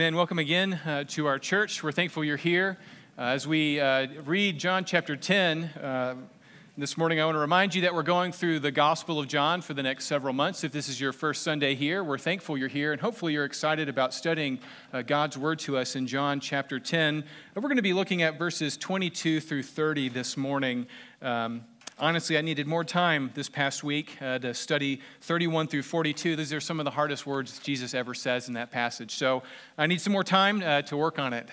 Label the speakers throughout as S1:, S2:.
S1: And welcome again uh, to our church. We're thankful you're here. Uh, as we uh, read John chapter 10 uh, this morning, I want to remind you that we're going through the Gospel of John for the next several months. If this is your first Sunday here, we're thankful you're here, and hopefully you're excited about studying uh, God's Word to us in John chapter 10. We're going to be looking at verses 22 through 30 this morning. Um, Honestly, I needed more time this past week uh, to study 31 through 42. These are some of the hardest words Jesus ever says in that passage. So I need some more time uh, to work on it.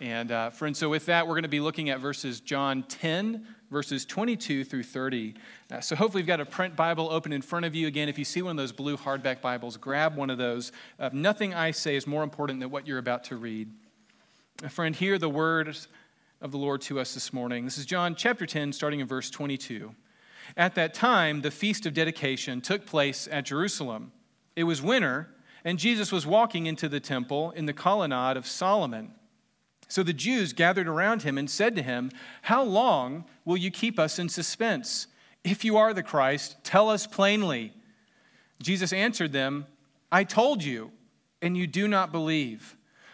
S1: And uh, friends, so with that, we're going to be looking at verses John 10, verses 22 through 30. Uh, so hopefully, you've got a print Bible open in front of you. Again, if you see one of those blue hardback Bibles, grab one of those. Uh, nothing I say is more important than what you're about to read. Uh, friend, hear the words of the Lord to us this morning. This is John chapter 10, starting in verse 22. At that time, the feast of dedication took place at Jerusalem. It was winter, and Jesus was walking into the temple in the colonnade of Solomon. So the Jews gathered around him and said to him, How long will you keep us in suspense? If you are the Christ, tell us plainly. Jesus answered them, I told you, and you do not believe.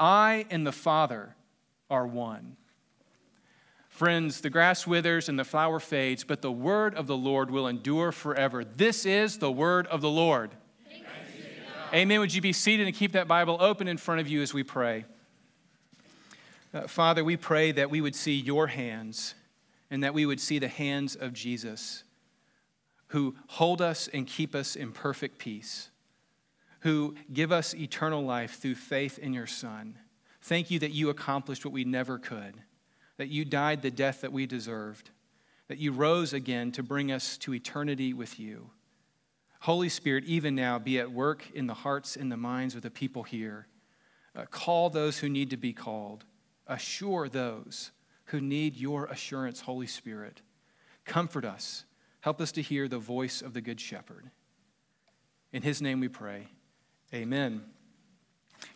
S1: I and the Father are one. Friends, the grass withers and the flower fades, but the word of the Lord will endure forever. This is the word of the Lord. Amen. Would you be seated and keep that Bible open in front of you as we pray? Uh, Father, we pray that we would see your hands and that we would see the hands of Jesus who hold us and keep us in perfect peace who give us eternal life through faith in your Son. Thank you that you accomplished what we never could, that you died the death that we deserved, that you rose again to bring us to eternity with you. Holy Spirit, even now, be at work in the hearts and the minds of the people here. Uh, call those who need to be called. Assure those who need your assurance, Holy Spirit. Comfort us. Help us to hear the voice of the Good Shepherd. In his name we pray. Amen.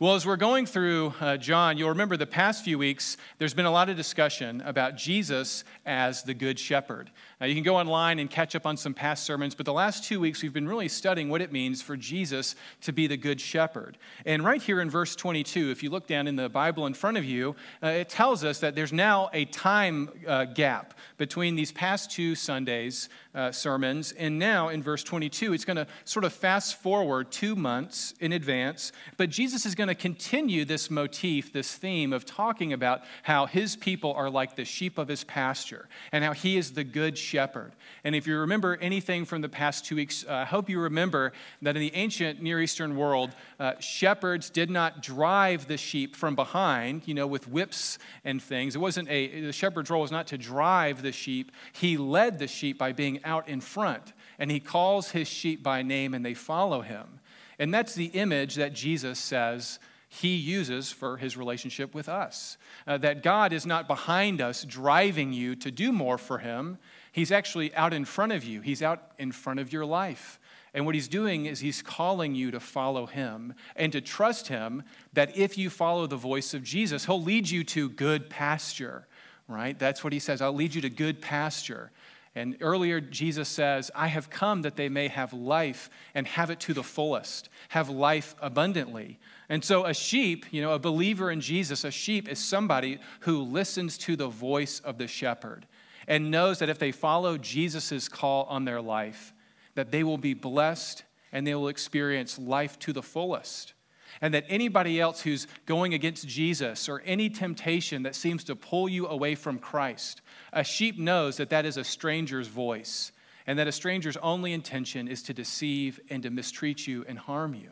S1: Well, as we're going through uh, John, you'll remember the past few weeks, there's been a lot of discussion about Jesus as the Good Shepherd. Now, you can go online and catch up on some past sermons, but the last two weeks we've been really studying what it means for Jesus to be the Good Shepherd. And right here in verse 22, if you look down in the Bible in front of you, uh, it tells us that there's now a time uh, gap between these past two Sundays uh, sermons. And now in verse 22, it's going to sort of fast forward two months in advance. But Jesus is going to continue this motif, this theme of talking about how his people are like the sheep of his pasture and how he is the good shepherd. And if you remember anything from the past two weeks, uh, I hope you remember that in the ancient Near Eastern world, uh, shepherds did not drive the sheep from behind, you know, with whips and things. It wasn't a, the shepherd's role was not to drive the sheep, he led the sheep by being out in front. And he calls his sheep by name and they follow him. And that's the image that Jesus says he uses for his relationship with us. Uh, that God is not behind us driving you to do more for him. He's actually out in front of you, he's out in front of your life. And what he's doing is he's calling you to follow him and to trust him that if you follow the voice of Jesus, he'll lead you to good pasture, right? That's what he says. I'll lead you to good pasture. And earlier, Jesus says, I have come that they may have life and have it to the fullest, have life abundantly. And so, a sheep, you know, a believer in Jesus, a sheep is somebody who listens to the voice of the shepherd and knows that if they follow Jesus' call on their life, that they will be blessed and they will experience life to the fullest. And that anybody else who's going against Jesus or any temptation that seems to pull you away from Christ, a sheep knows that that is a stranger's voice, and that a stranger's only intention is to deceive and to mistreat you and harm you.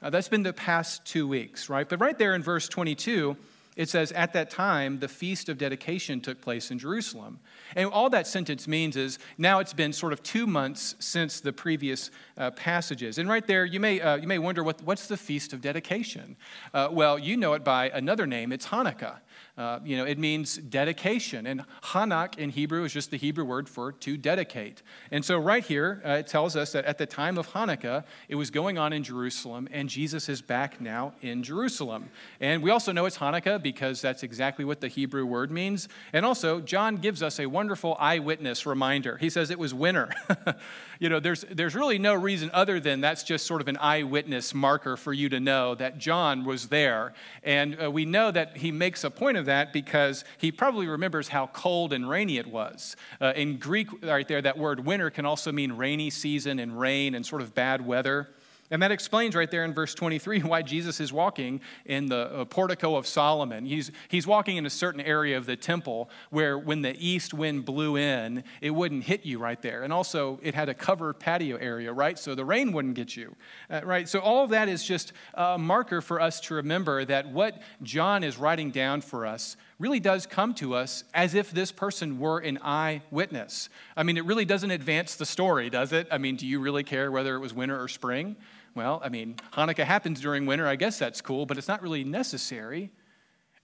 S1: that's been the past two weeks, right? But right there in verse 22, It says, At that time, the feast of dedication took place in Jerusalem. And all that sentence means is now it's been sort of two months since the previous uh, passages. And right there, you may, uh, you may wonder what, what's the feast of dedication? Uh, well, you know it by another name, it's Hanukkah. Uh, you know, it means dedication. And Hanak in Hebrew is just the Hebrew word for to dedicate. And so, right here, uh, it tells us that at the time of Hanukkah, it was going on in Jerusalem, and Jesus is back now in Jerusalem. And we also know it's Hanukkah because that's exactly what the Hebrew word means. And also, John gives us a wonderful eyewitness reminder. He says it was winter. you know, there's, there's really no reason other than that's just sort of an eyewitness marker for you to know that John was there. And uh, we know that he makes a point of that because he probably remembers how cold and rainy it was. Uh, in Greek, right there, that word winter can also mean rainy season and rain and sort of bad weather. And that explains right there in verse 23 why Jesus is walking in the uh, portico of Solomon. He's, he's walking in a certain area of the temple where when the east wind blew in, it wouldn't hit you right there. And also, it had a covered patio area, right? So the rain wouldn't get you, uh, right? So all of that is just a marker for us to remember that what John is writing down for us really does come to us as if this person were an eyewitness. I mean, it really doesn't advance the story, does it? I mean, do you really care whether it was winter or spring? Well, I mean, Hanukkah happens during winter. I guess that's cool, but it's not really necessary.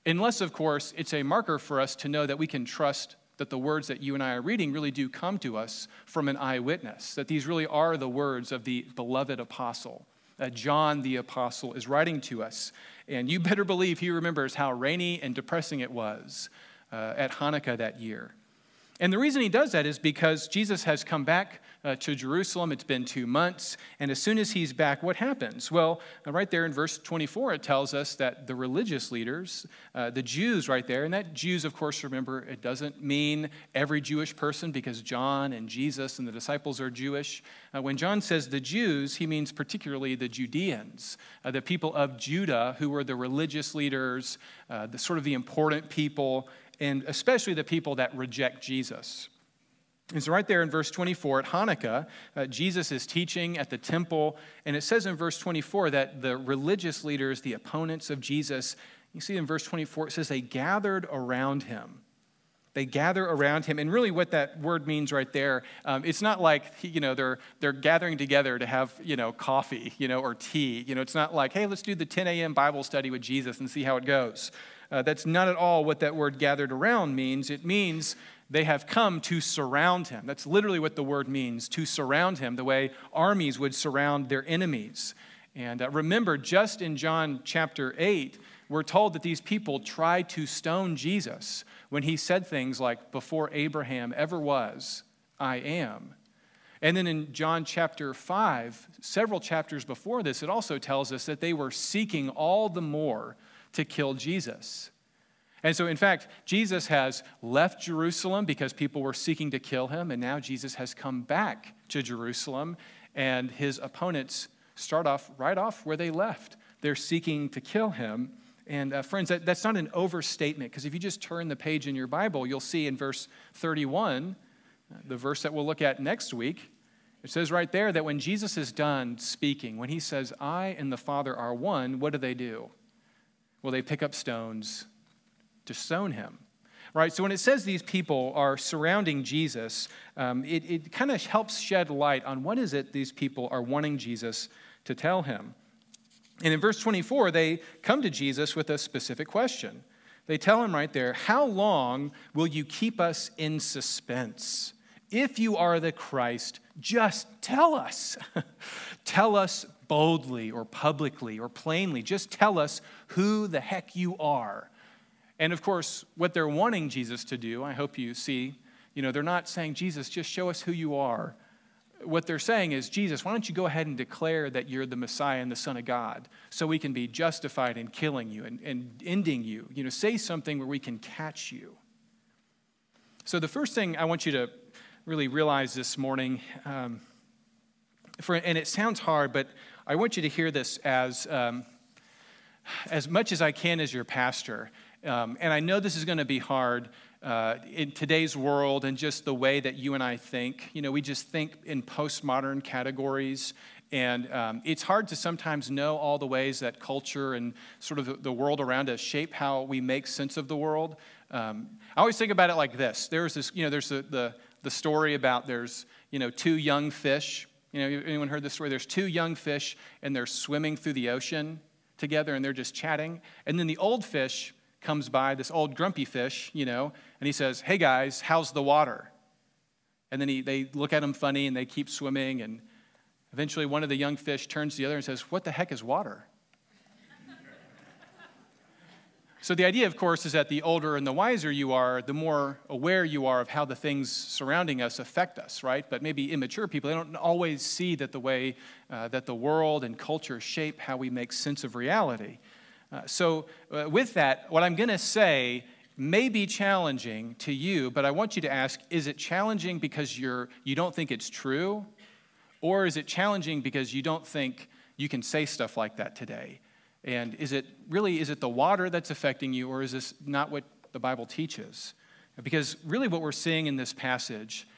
S1: Unless, of course, it's a marker for us to know that we can trust that the words that you and I are reading really do come to us from an eyewitness, that these really are the words of the beloved apostle. Uh, John the apostle is writing to us. And you better believe he remembers how rainy and depressing it was uh, at Hanukkah that year. And the reason he does that is because Jesus has come back uh, to Jerusalem. It's been two months. And as soon as he's back, what happens? Well, uh, right there in verse 24, it tells us that the religious leaders, uh, the Jews right there, and that Jews, of course, remember, it doesn't mean every Jewish person because John and Jesus and the disciples are Jewish. Uh, when John says the Jews, he means particularly the Judeans, uh, the people of Judah who were the religious leaders, uh, the sort of the important people, and especially the people that reject Jesus. And so, right there in verse 24 at Hanukkah, uh, Jesus is teaching at the temple, and it says in verse 24 that the religious leaders, the opponents of Jesus, you see in verse 24, it says they gathered around him. They gather around him. And really, what that word means right there, um, it's not like, you know, they're, they're gathering together to have, you know, coffee, you know, or tea. You know, it's not like, hey, let's do the 10 a.m. Bible study with Jesus and see how it goes. Uh, that's not at all what that word gathered around means. It means they have come to surround him. That's literally what the word means to surround him, the way armies would surround their enemies. And uh, remember, just in John chapter 8, we're told that these people tried to stone Jesus when he said things like, Before Abraham ever was, I am. And then in John chapter 5, several chapters before this, it also tells us that they were seeking all the more to kill Jesus. And so, in fact, Jesus has left Jerusalem because people were seeking to kill him, and now Jesus has come back to Jerusalem, and his opponents start off right off where they left. They're seeking to kill him. And uh, friends, that, that's not an overstatement, because if you just turn the page in your Bible, you'll see in verse 31, uh, the verse that we'll look at next week, it says right there that when Jesus is done speaking, when he says, I and the Father are one, what do they do? Well, they pick up stones stone him. Right? So when it says these people are surrounding Jesus, um, it, it kind of helps shed light on what is it these people are wanting Jesus to tell him. And in verse 24, they come to Jesus with a specific question. They tell him right there, How long will you keep us in suspense? If you are the Christ, just tell us. tell us boldly or publicly or plainly. Just tell us who the heck you are. And of course, what they're wanting Jesus to do, I hope you see, you know, they're not saying, Jesus, just show us who you are. What they're saying is, Jesus, why don't you go ahead and declare that you're the Messiah and the Son of God so we can be justified in killing you and, and ending you? You know, say something where we can catch you. So, the first thing I want you to really realize this morning, um, for, and it sounds hard, but I want you to hear this as, um, as much as I can as your pastor. Um, and I know this is going to be hard uh, in today's world and just the way that you and I think. You know, we just think in postmodern categories. And um, it's hard to sometimes know all the ways that culture and sort of the world around us shape how we make sense of the world. Um, I always think about it like this. There's this, you know, there's the, the, the story about there's, you know, two young fish. You know, anyone heard this story? There's two young fish and they're swimming through the ocean together and they're just chatting. And then the old fish comes by, this old grumpy fish, you know, and he says, Hey guys, how's the water? And then he, they look at him funny and they keep swimming. And eventually one of the young fish turns to the other and says, What the heck is water? So, the idea, of course, is that the older and the wiser you are, the more aware you are of how the things surrounding us affect us, right? But maybe immature people, they don't always see that the way uh, that the world and culture shape how we make sense of reality. Uh, so, uh, with that, what I'm going to say may be challenging to you, but I want you to ask is it challenging because you're, you don't think it's true? Or is it challenging because you don't think you can say stuff like that today? And is it really, is it the water that's affecting you, or is this not what the Bible teaches? Because really, what we're seeing in this passage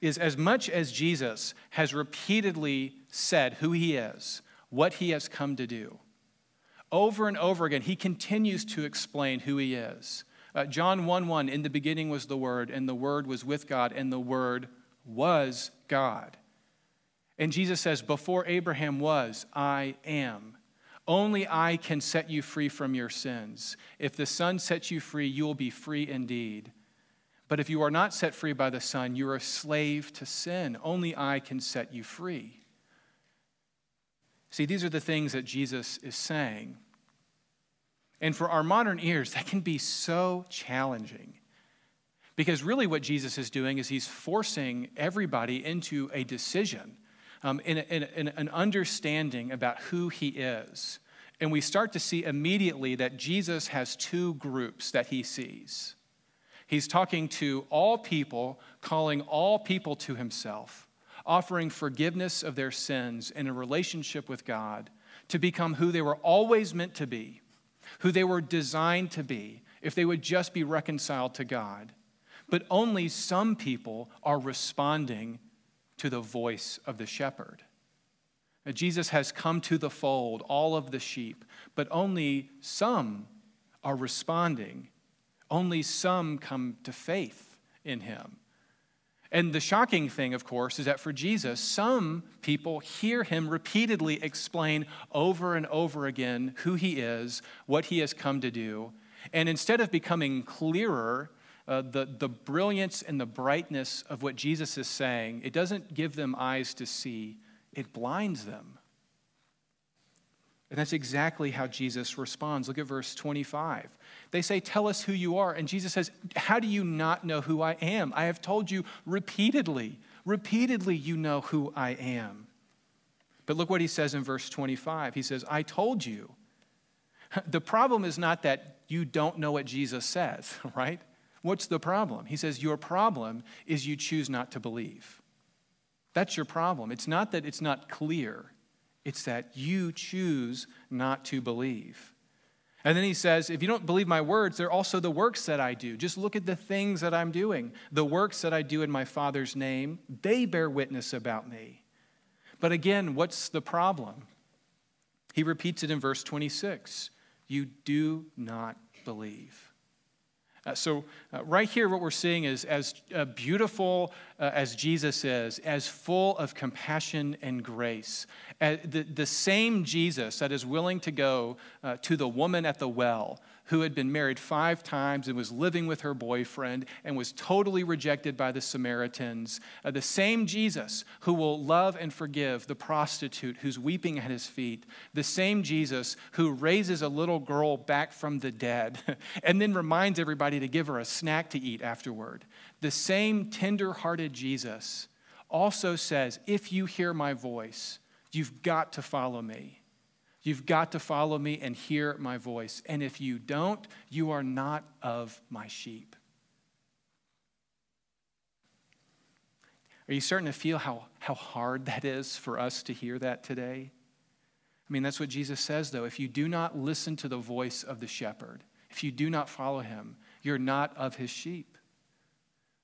S1: is as much as Jesus has repeatedly said who he is, what he has come to do, over and over again, he continues to explain who he is. Uh, John 1 1, in the beginning was the Word, and the Word was with God, and the Word was God. And Jesus says, Before Abraham was, I am. Only I can set you free from your sins. If the Son sets you free, you will be free indeed. But if you are not set free by the Son, you're a slave to sin. Only I can set you free. See, these are the things that Jesus is saying. And for our modern ears, that can be so challenging. Because really, what Jesus is doing is he's forcing everybody into a decision um, in, in, in an understanding about who he is. And we start to see immediately that Jesus has two groups that he sees. He's talking to all people, calling all people to himself, offering forgiveness of their sins in a relationship with God to become who they were always meant to be, who they were designed to be, if they would just be reconciled to God. But only some people are responding to the voice of the shepherd. Now, Jesus has come to the fold, all of the sheep, but only some are responding. Only some come to faith in him. And the shocking thing, of course, is that for Jesus, some people hear him repeatedly explain over and over again who he is, what he has come to do. And instead of becoming clearer uh, the, the brilliance and the brightness of what Jesus is saying, it doesn't give them eyes to see, it blinds them. And that's exactly how Jesus responds. Look at verse 25. They say, Tell us who you are. And Jesus says, How do you not know who I am? I have told you repeatedly, repeatedly, you know who I am. But look what he says in verse 25. He says, I told you. The problem is not that you don't know what Jesus says, right? What's the problem? He says, Your problem is you choose not to believe. That's your problem. It's not that it's not clear, it's that you choose not to believe. And then he says, If you don't believe my words, they're also the works that I do. Just look at the things that I'm doing. The works that I do in my Father's name, they bear witness about me. But again, what's the problem? He repeats it in verse 26 You do not believe. Uh, so, uh, right here, what we're seeing is as uh, beautiful uh, as Jesus is, as full of compassion and grace, uh, the, the same Jesus that is willing to go uh, to the woman at the well who had been married five times and was living with her boyfriend and was totally rejected by the Samaritans. Uh, the same Jesus who will love and forgive the prostitute who's weeping at his feet. The same Jesus who raises a little girl back from the dead and then reminds everybody to give her a snack to eat afterward. The same tender hearted Jesus also says, If you hear my voice, you've got to follow me. You've got to follow me and hear my voice. And if you don't, you are not of my sheep. Are you starting to feel how, how hard that is for us to hear that today? I mean, that's what Jesus says, though. If you do not listen to the voice of the shepherd, if you do not follow him, you're not of his sheep.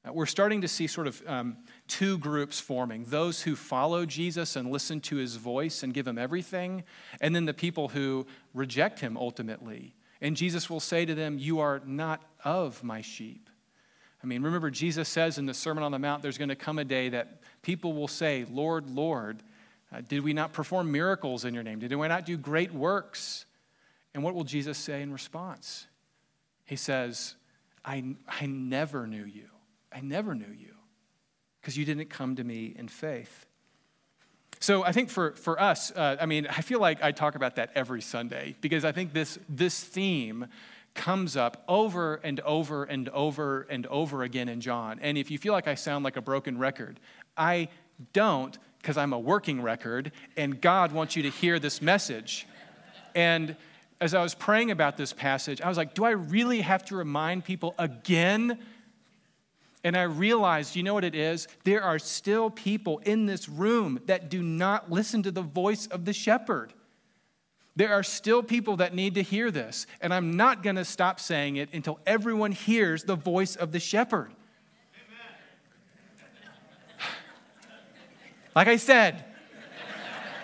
S1: Uh, we're starting to see sort of um, two groups forming those who follow Jesus and listen to his voice and give him everything, and then the people who reject him ultimately. And Jesus will say to them, You are not of my sheep. I mean, remember, Jesus says in the Sermon on the Mount, there's going to come a day that people will say, Lord, Lord, uh, did we not perform miracles in your name? Did we not do great works? And what will Jesus say in response? He says, I, I never knew you. I never knew you because you didn't come to me in faith. So I think for, for us, uh, I mean, I feel like I talk about that every Sunday because I think this, this theme comes up over and over and over and over again in John. And if you feel like I sound like a broken record, I don't because I'm a working record and God wants you to hear this message. And as I was praying about this passage, I was like, do I really have to remind people again and I realized, you know what it is? There are still people in this room that do not listen to the voice of the shepherd. There are still people that need to hear this. And I'm not going to stop saying it until everyone hears the voice of the shepherd. Like I said,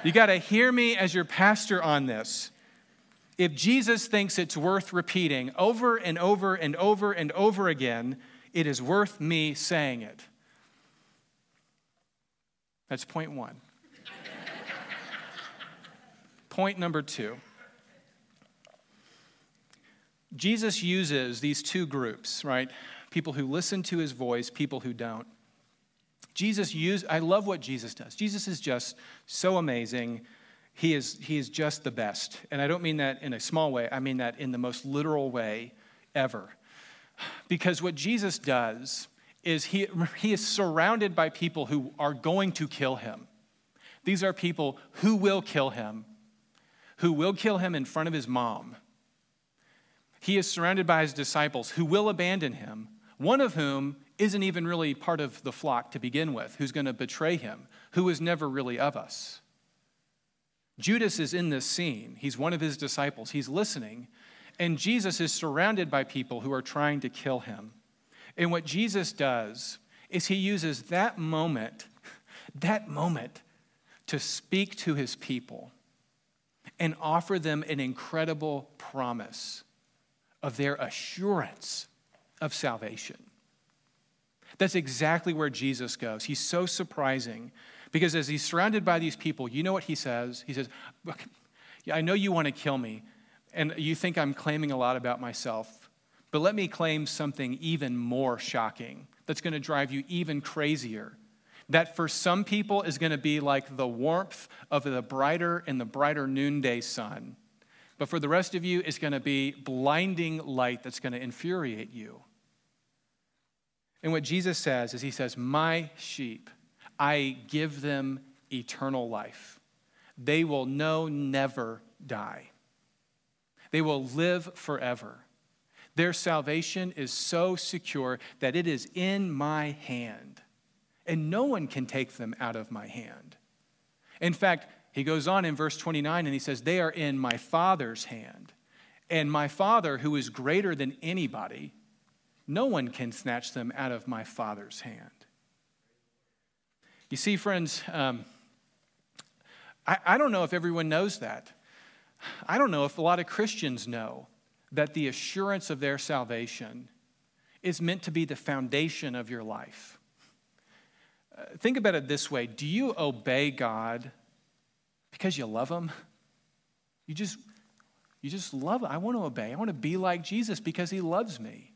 S1: you got to hear me as your pastor on this. If Jesus thinks it's worth repeating over and over and over and over again, it is worth me saying it. That's point one. point number two Jesus uses these two groups, right? People who listen to his voice, people who don't. Jesus used, I love what Jesus does. Jesus is just so amazing. He is, he is just the best. And I don't mean that in a small way, I mean that in the most literal way ever. Because what Jesus does is he, he is surrounded by people who are going to kill him. These are people who will kill him, who will kill him in front of his mom. He is surrounded by his disciples who will abandon him, one of whom isn't even really part of the flock to begin with, who's going to betray him, who is never really of us. Judas is in this scene. He's one of his disciples. He's listening, and Jesus is surrounded by people who are trying to kill him. And what Jesus does is he uses that moment, that moment, to speak to his people and offer them an incredible promise of their assurance of salvation. That's exactly where Jesus goes. He's so surprising because as he's surrounded by these people, you know what he says? He says, I know you want to kill me, and you think I'm claiming a lot about myself, but let me claim something even more shocking that's going to drive you even crazier. That for some people is going to be like the warmth of the brighter and the brighter noonday sun. But for the rest of you, it's going to be blinding light that's going to infuriate you. And what Jesus says is, He says, My sheep, I give them eternal life. They will know never die. They will live forever. Their salvation is so secure that it is in my hand, and no one can take them out of my hand. In fact, he goes on in verse 29 and he says, They are in my Father's hand. And my Father, who is greater than anybody, no one can snatch them out of my Father's hand. You see, friends, um, I, I don't know if everyone knows that. I don't know if a lot of Christians know that the assurance of their salvation is meant to be the foundation of your life. Uh, think about it this way Do you obey God because you love Him? You just, you just love I want to obey. I want to be like Jesus because He loves me.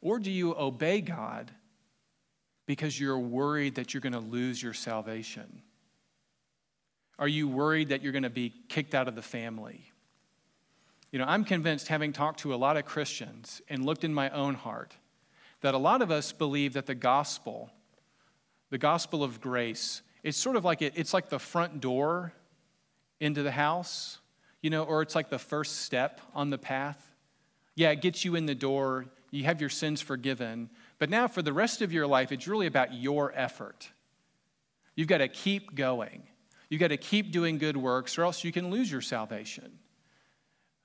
S1: Or do you obey God because you're worried that you're going to lose your salvation? Are you worried that you're going to be kicked out of the family? You know, I'm convinced, having talked to a lot of Christians and looked in my own heart, that a lot of us believe that the gospel, the gospel of grace, it's sort of like it, it's like the front door into the house, you know, or it's like the first step on the path. Yeah, it gets you in the door, you have your sins forgiven, but now for the rest of your life, it's really about your effort. You've got to keep going. You got to keep doing good works, or else you can lose your salvation.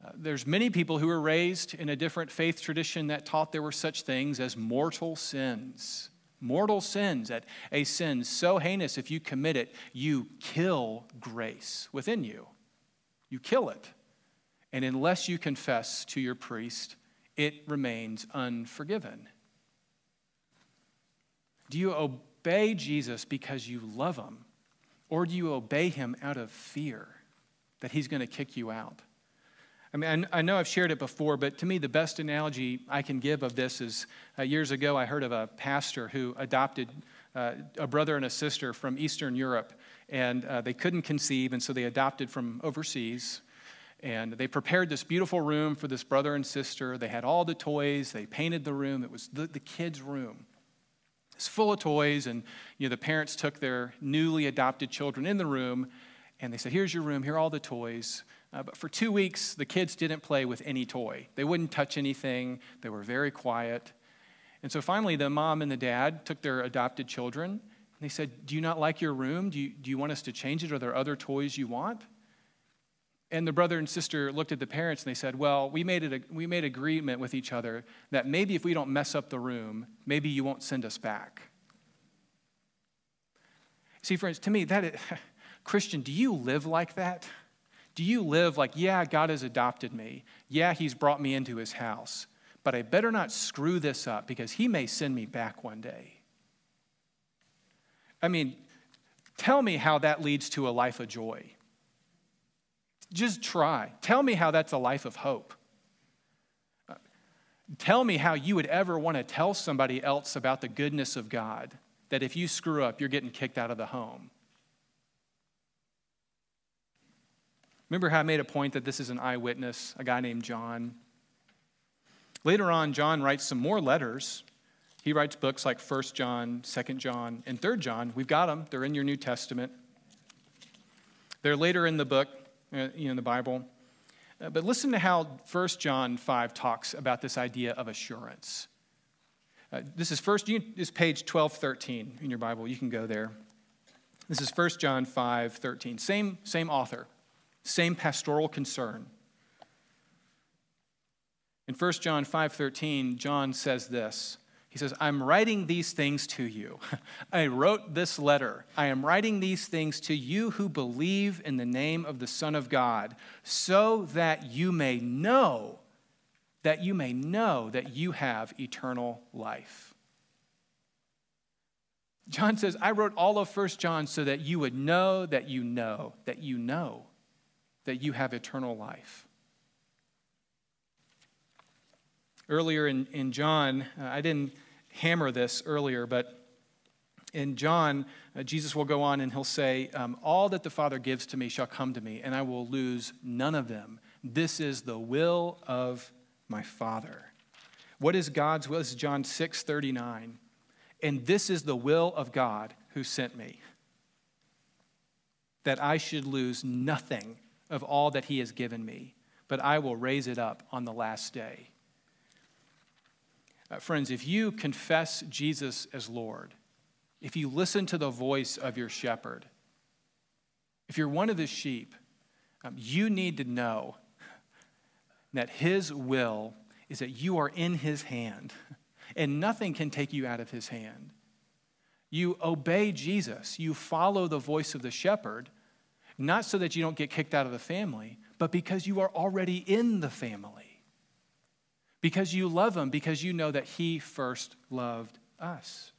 S1: Uh, there's many people who were raised in a different faith tradition that taught there were such things as mortal sins. Mortal sins, that a sin so heinous, if you commit it, you kill grace within you. You kill it. And unless you confess to your priest, it remains unforgiven. Do you obey Jesus because you love him? Or do you obey him out of fear that he's going to kick you out? I mean, I know I've shared it before, but to me, the best analogy I can give of this is uh, years ago, I heard of a pastor who adopted uh, a brother and a sister from Eastern Europe, and uh, they couldn't conceive, and so they adopted from overseas. And they prepared this beautiful room for this brother and sister. They had all the toys, they painted the room. It was the, the kids' room. It's full of toys, and you know, the parents took their newly adopted children in the room, and they said, Here's your room, here are all the toys. Uh, but for two weeks, the kids didn't play with any toy. They wouldn't touch anything, they were very quiet. And so finally, the mom and the dad took their adopted children and they said, Do you not like your room? Do you, do you want us to change it? Are there other toys you want? And the brother and sister looked at the parents and they said, Well, we made, it a, we made agreement with each other that maybe if we don't mess up the room, maybe you won't send us back. See, friends, to me, that is, Christian, do you live like that? Do you live like, yeah, God has adopted me? Yeah, He's brought me into His house, but I better not screw this up because He may send me back one day? I mean, tell me how that leads to a life of joy. Just try. Tell me how that's a life of hope. Uh, tell me how you would ever want to tell somebody else about the goodness of God, that if you screw up, you're getting kicked out of the home. Remember how I made a point that this is an eyewitness, a guy named John? Later on, John writes some more letters. He writes books like 1 John, 2 John, and 3 John. We've got them, they're in your New Testament. They're later in the book, uh, you know, in the Bible. Uh, but listen to how 1 John 5 talks about this idea of assurance. Uh, this is first, this is page 1213 in your Bible. You can go there. This is 1 John 5 13. Same, same author. Same pastoral concern. In 1 John 5:13, John says this. He says, "I'm writing these things to you. I wrote this letter. I am writing these things to you who believe in the name of the Son of God, so that you may know that you may know that you have eternal life." John says, I wrote all of 1 John so that you would know that you know that you know that you have eternal life. Earlier in, in John, uh, I didn't hammer this earlier, but in John, uh, Jesus will go on and he'll say, um, All that the Father gives to me shall come to me, and I will lose none of them. This is the will of my Father. What is God's will? This is John 6 39. And this is the will of God who sent me, that I should lose nothing of all that he has given me, but I will raise it up on the last day. Uh, friends, if you confess Jesus as Lord, if you listen to the voice of your shepherd, if you're one of his sheep, um, you need to know that his will is that you are in his hand and nothing can take you out of his hand. You obey Jesus, you follow the voice of the shepherd, not so that you don't get kicked out of the family, but because you are already in the family. Because you love him, because you know that he first loved us.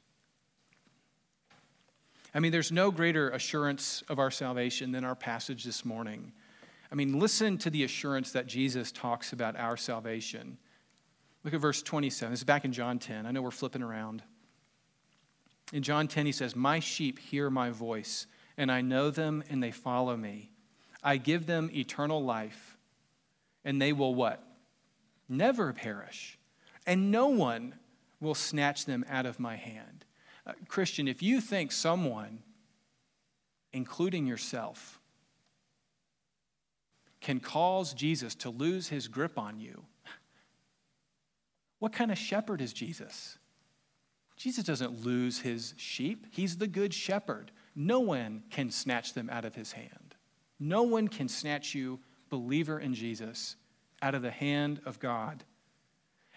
S1: I mean, there's no greater assurance of our salvation than our passage this morning. I mean, listen to the assurance that Jesus talks about our salvation. Look at verse 27. This is back in John 10. I know we're flipping around. In John 10, he says, My sheep hear my voice and I know them, and they follow me. I give them eternal life, and they will what? Never perish, and no one will snatch them out of my hand. Uh, Christian, if you think someone, including yourself, can cause Jesus to lose his grip on you, what kind of shepherd is Jesus? Jesus doesn't lose his sheep. He's the good shepherd. No one can snatch them out of his hand. No one can snatch you, believer in Jesus, out of the hand of God.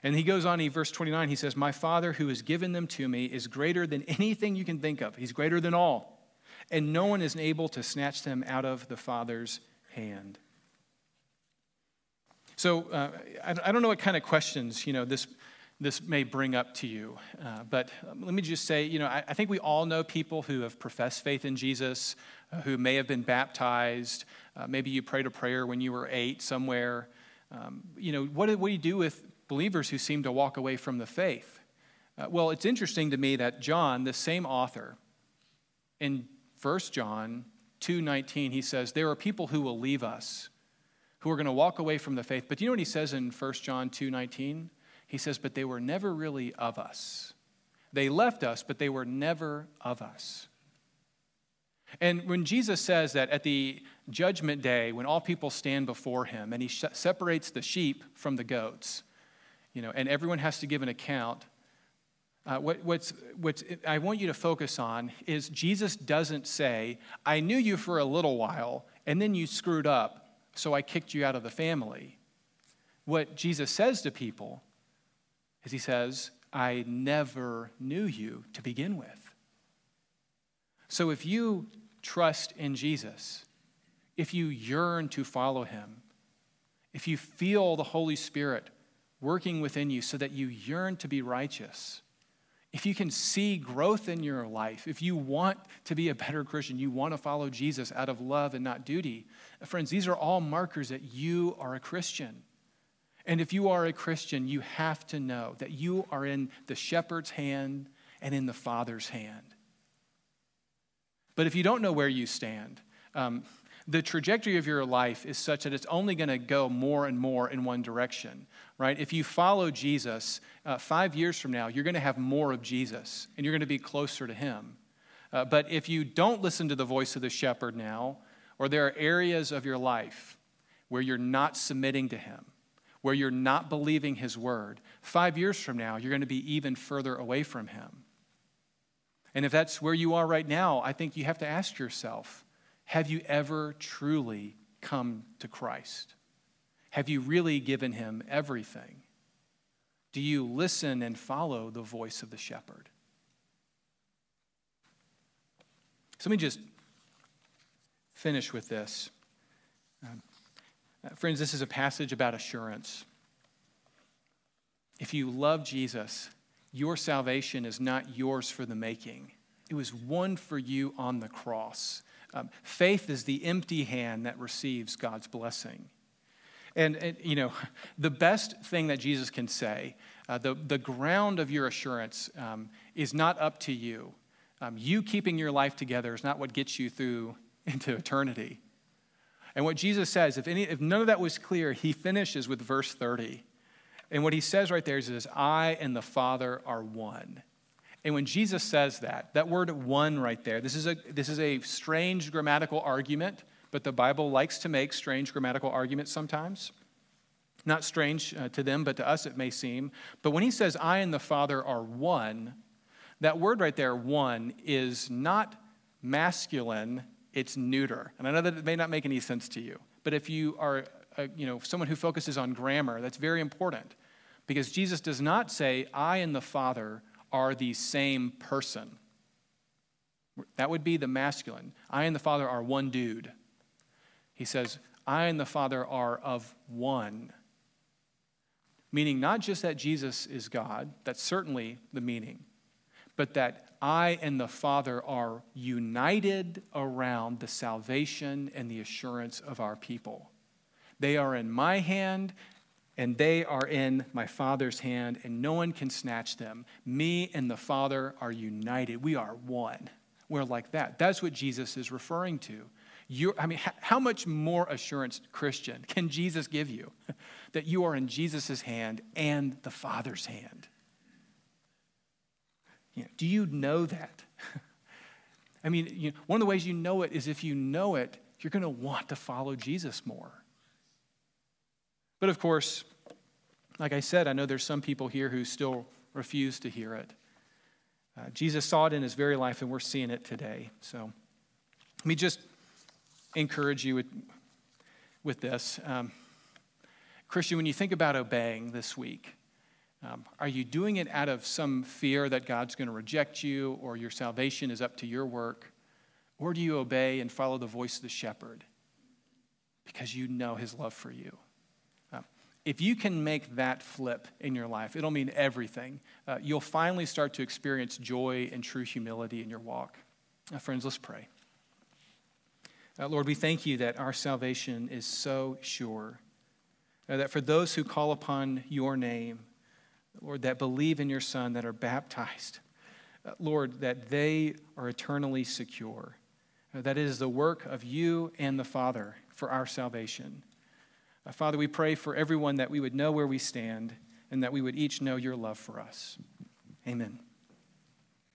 S1: And he goes on, he verse 29, he says, My Father who has given them to me is greater than anything you can think of. He's greater than all. And no one is able to snatch them out of the Father's hand. So uh, I, I, don't know what kind of questions, you know, this, this may bring up to you. Uh, but let me just say, you know, I, I, think we all know people who have professed faith in Jesus, uh, who may have been baptized. Uh, maybe you prayed a prayer when you were eight somewhere. Um, you know, what, do, what do you do with believers who seem to walk away from the faith? Uh, well, it's interesting to me that John, the same author, in 1 John 2:19, he says, There are people who will leave us, who are going to walk away from the faith. But do you know what he says in 1 John 2:19? He says, But they were never really of us. They left us, but they were never of us. And when Jesus says that at the judgment day, when all people stand before him, and he separates the sheep from the goats, you know, and everyone has to give an account. Uh, what, what's, what's I want you to focus on is Jesus doesn't say, I knew you for a little while, and then you screwed up, so I kicked you out of the family. What Jesus says to people is, He says, I never knew you to begin with. So if you trust in Jesus, if you yearn to follow Him, if you feel the Holy Spirit working within you so that you yearn to be righteous, if you can see growth in your life, if you want to be a better Christian, you want to follow Jesus out of love and not duty, friends, these are all markers that you are a Christian. And if you are a Christian, you have to know that you are in the shepherd's hand and in the Father's hand. But if you don't know where you stand, um, the trajectory of your life is such that it's only going to go more and more in one direction, right? If you follow Jesus, uh, five years from now, you're going to have more of Jesus and you're going to be closer to Him. Uh, but if you don't listen to the voice of the shepherd now, or there are areas of your life where you're not submitting to Him, where you're not believing His word, five years from now, you're going to be even further away from Him. And if that's where you are right now, I think you have to ask yourself have you ever truly come to Christ? Have you really given him everything? Do you listen and follow the voice of the shepherd? So let me just finish with this. Um, uh, friends, this is a passage about assurance. If you love Jesus, your salvation is not yours for the making. It was won for you on the cross. Um, faith is the empty hand that receives God's blessing. And, and, you know, the best thing that Jesus can say, uh, the, the ground of your assurance um, is not up to you. Um, you keeping your life together is not what gets you through into eternity. And what Jesus says, if, any, if none of that was clear, he finishes with verse 30. And what he says right there is, I and the Father are one. And when Jesus says that, that word one right there, this is a, this is a strange grammatical argument, but the Bible likes to make strange grammatical arguments sometimes. Not strange uh, to them, but to us it may seem. But when he says, I and the Father are one, that word right there, one, is not masculine, it's neuter. And I know that it may not make any sense to you, but if you are a, you know, someone who focuses on grammar, that's very important. Because Jesus does not say, I and the Father are the same person. That would be the masculine. I and the Father are one dude. He says, I and the Father are of one. Meaning not just that Jesus is God, that's certainly the meaning, but that I and the Father are united around the salvation and the assurance of our people. They are in my hand, and they are in my Father's hand, and no one can snatch them. Me and the Father are united. We are one. We're like that. That's what Jesus is referring to. You're, I mean, how much more assurance, Christian, can Jesus give you that you are in Jesus' hand and the Father's hand? You know, do you know that? I mean, you know, one of the ways you know it is if you know it, you're going to want to follow Jesus more. But of course, like I said, I know there's some people here who still refuse to hear it. Uh, Jesus saw it in his very life, and we're seeing it today. So let me just encourage you with, with this. Um, Christian, when you think about obeying this week, um, are you doing it out of some fear that God's going to reject you or your salvation is up to your work? Or do you obey and follow the voice of the shepherd because you know his love for you? If you can make that flip in your life, it'll mean everything. Uh, you'll finally start to experience joy and true humility in your walk. Uh, friends, let's pray. Uh, Lord, we thank you that our salvation is so sure, uh, that for those who call upon your name, Lord, that believe in your Son, that are baptized, uh, Lord, that they are eternally secure, uh, that it is the work of you and the Father for our salvation. Uh, Father, we pray for everyone that we would know where we stand and that we would each know your love for us. Amen.